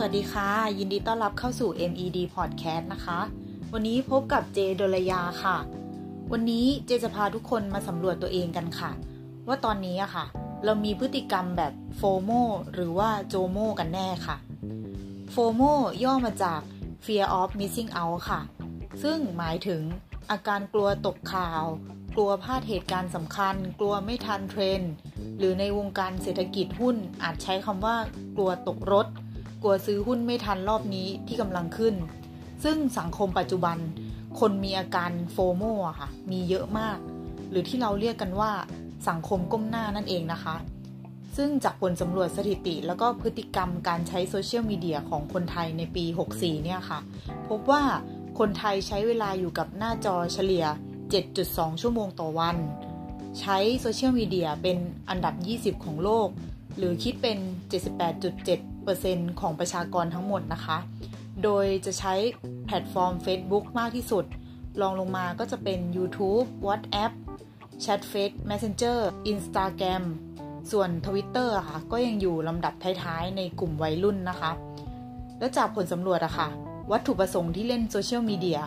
สวัสดีค่ะ ยินดีต้อนรับเข้าสู่ MED Podcast นะคะ วันนี้พบกับเจดลยาค่ะ วันนี้เจจะพาทุกคนมาสำรวจตัวเองกันค่ะ ว่าตอนนี้อะค่ะ เรามีพฤติกรรมแบบโฟโมหรือว่าโจโมกันแน่ค่ะโฟโมย่อมาจาก Fear of Missing Out ค่ะ ซึ่งหมายถึงอาการกลัวตกข่าว กลัวพลาดเหตุการณ์สำคัญ กลัวไม่ทันเทรนหรือในวงการเศรษฐกิจหุ้นอาจใช้คำว่ากลัวตกรถ กลัวซื้อหุ้นไม่ทันรอบนี้ที่กำลังขึ้น ซึ่งสังคมปัจจุบัน คนมีอาการโฟโมอะค่ะ มีเยอะมาก หรือที่เราเรียกกันว่าสังคมก้มหน้านั่นเองนะคะ ซึ่งจากผลสำรวจสถิติ แล้วก็พฤติกรรมการใช้โซเชียลมีเดียของคนไทยในปี 64 เนี่ยค่ะ พบว่าคนไทยใช้เวลาอยู่กับหน้าจอเฉลี่ย 7.2 ชั่วโมงต่อวัน ใช้โซเชียลมีเดียเป็นอันดับ 20 ของโลก หรือคิดเป็น 78.7 ของประชากรทั้งหมดนะคะ โดยจะใช้แพลตฟอร์ม Facebook มากที่สุดลองลงมาก็จะเป็น YouTube WhatsApp Chat Face Messenger Instagram ส่วน Twitter ค่ะ ก็ยังอยู่ลำดับท้ายๆ ในกลุ่มวัยรุ่นนะคะ และจากผลสำรวจอะค่ะ วัตถุประสงค์ที่เล่นโซเชียลมีเดีย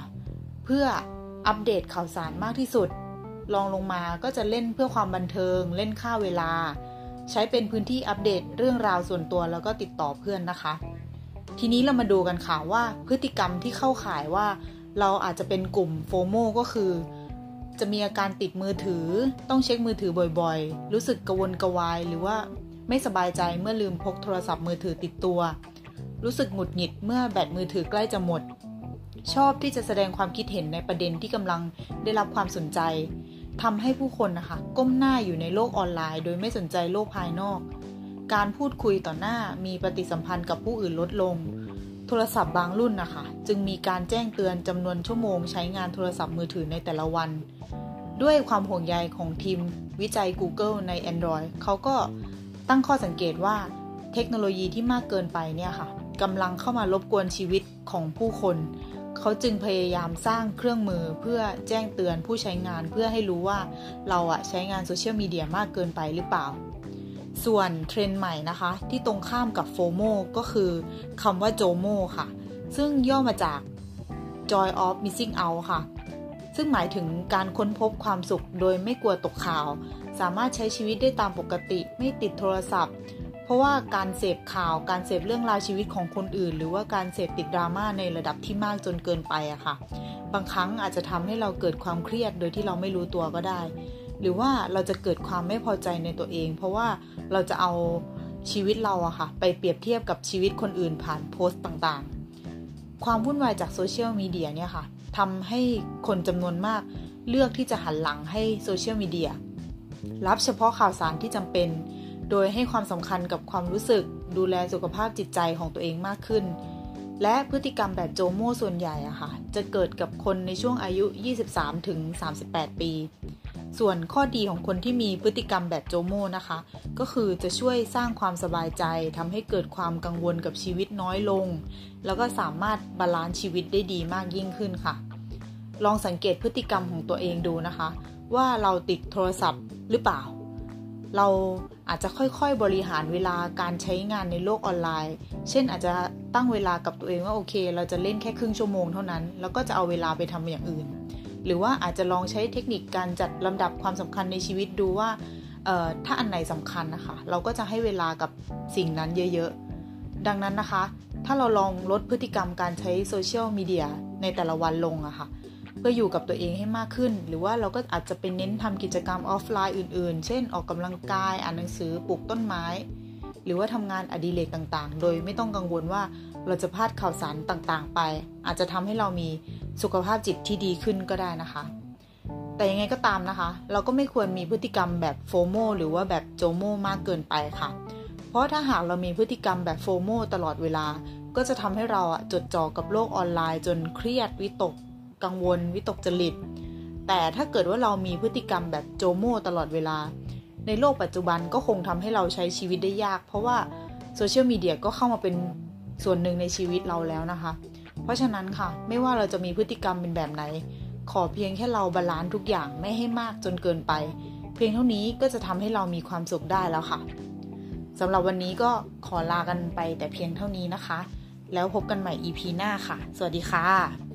เพื่ออัปเดตข่าวสารมากที่สุดลองลงมาก็จะเล่นเพื่อความบันเทิง เล่นค่าเวลา ใช้เป็นพื้นที่อัปเดตเรื่องราวส่วนตัวแล้วก็ติดต่อเพื่อนนะคะ ทีนี้เรามาดูกันค่ะว่าพฤติกรรมที่เข้าข่ายว่า เราอาจจะเป็นกลุ่มโฟโมก็คือ จะมีอาการติดมือถือ ต้องเช็คมือถือบ่อยๆ รู้สึกกระวนกระวาย หรือว่าไม่สบายใจเมื่อลืมพกโทรศัพท์มือถือติดตัว รู้สึกหงุดหงิดเมื่อแบตมือถือใกล้จะหมด ชอบที่จะแสดงความคิดเห็นในประเด็นที่กำลังได้รับความสนใจ ทำให้ผู้คนนะคะ ก้มหน้าอยู่ในโลกออนไลน์ โดยไม่สนใจโลกภายนอก การพูดคุยต่อหน้ามีปฏิสัมพันธ์กับผู้อื่นลดลง โทรศัพท์บางรุ่นนะคะ จึงมีการแจ้งเตือนจำนวนชั่วโมงใช้งานโทรศัพท์มือถือในแต่ละวัน ด้วยความห่วงใยของทีมวิจัย Google ใน Android เขาก็ตั้งข้อสังเกตว่าเทคโนโลยีที่มากเกินไปเนี่ยค่ะกำลังเข้ามารบกวนชีวิตของผู้คน เขาจึงพยายามสร้างเครื่องมือเพื่อแจ้งเตือนผู้ใช้งานเพื่อให้รู้ว่าเราอะใช้งานโซเชียลมีเดียมากเกินไปหรือเปล่า ส่วนเทรนด์ใหม่นะคะ ที่ตรงข้ามกับ FOMO ก็คือคำว่า JOMO ค่ะ ซึ่งย่อมาจาก joy of missing out ค่ะ ซึ่งหมายถึงการค้นพบความสุขโดยไม่กลัวตกข่าว สามารถใช้ชีวิตได้ตามปกติ ไม่ติดโทรศัพท์ ราะว่าการเสพข่าวการเสพเรื่องราวชีวิตของคนอื่น หรือว่าการเสพติดดราม่าในระดับที่มากจนเกินไปอะค่ะ บางครั้งอาจจะทำให้เราเกิดความเครียดโดยที่เราไม่รู้ตัวก็ได้ หรือว่าเราจะเกิดความไม่พอใจในตัวเอง เพราะว่าเราจะเอาชีวิตเราอะค่ะ ไปเปรียบเทียบกับชีวิตคนอื่นผ่านโพสต์ต่างๆ ความวุ่นวายจากโซเชียลมีเดียเนี่ยค่ะทำให้คนจำนวนมากเลือกที่จะหันหลังให้โซเชียลมีเดียรับเฉพาะข่าวสารที่จำเป็น โดยให้ความสำคัญกับความรู้สึกดูแลสุขภาพจิตใจของตัวเองมากขึ้น และพฤติกรรมแบบโจโม่ส่วนใหญ่อะค่ะ จะเกิดกับคนในช่วงอายุ 23 ถึง 38 ปี ส่วนข้อดีของคนที่มีพฤติกรรมแบบโจโม่นะคะ ก็คือจะช่วยสร้างความสบายใจทำให้เกิดความกังวลกับชีวิตน้อยลง แล้วก็สามารถ balance ชีวิตได้ดีมากยิ่งขึ้นค่ะ ลองสังเกตพฤติกรรมของตัวเองดูนะคะ ว่าเราติดโทรศัพท์หรือเปล่า เราอาจจะค่อยๆบริหารเวลาการใช้งานในโลกออนไลน์ เช่นอาจจะตั้งเวลากับตัวเองว่าโอเค เราจะเล่นแค่ครึ่งชั่วโมงเท่านั้น แล้วก็จะเอาเวลาไปทำอย่างอื่น หรือว่าอาจจะลองใช้เทคนิคการจัดลำดับความสำคัญในชีวิตดูว่าถ้าอันไหนสำคัญนะคะ เราก็จะให้เวลากับสิ่งนั้นเยอะๆ ดังนั้นนะคะ ถ้าเราลองลดพฤติกรรมการใช้โซเชียลมีเดียในแต่ละวันลงอะคะ่ะ เพื่ออยู่กับตัวเองให้มากขึ้น หรือว่าเราก็อาจจะเป็นเน้นทำกิจกรรมออฟไลน์อื่นๆ เช่นออกกำลังกาย อ่านหนังสือปลูกต้นไม้ หรือว่าทำงานอดิเรกต่างๆ โดยไม่ต้องกังวลว่าเราจะพลาดข่าวสารต่างๆ ไป อาจจะทำให้เรามีสุขภาพจิตที่ดีขึ้นก็ได้นะคะ แต่ยังไงก็ตามนะคะ เราก็ไม่ควรมีพฤติกรรมแบบโฟโมหรือว่าแบบโจโมมากเกินไปค่ะ เพราะถ้าหากเรามีพฤติกรรมแบบ FOMO ตลอดเวลา ก็จะทำให้เราอะจดจ่อกับโลกออนไลน์ จนเครียดวิตก กังวล วิตกจริต แต่ถ้าเกิดว่าเรามีพฤติกรรมแบบ JOMO ตลอดเวลา ในโลกปัจจุบันก็คงทำให้เราใช้ชีวิตได้ยาก เพราะว่าโซเชียลมีเดียก็เข้ามาเป็นส่วนหนึ่งในชีวิตเราแล้วนะคะ เพราะฉะนั้นค่ะ ไม่ว่าเราจะมีพฤติกรรมเป็นแบบไหน ขอเพียงแค่เรา balance ทุกอย่างไม่ให้มากจนเกินไป เพียงเท่านี้ก็จะทำให้เรามีความสุขได้แล้วค่ะสำหรับวันนี้ก็ขอลากันไปแต่เพียงเท่านี้นะคะ แล้วพบกันใหม่ EP หน้าค่ะ สวัสดีค่ะ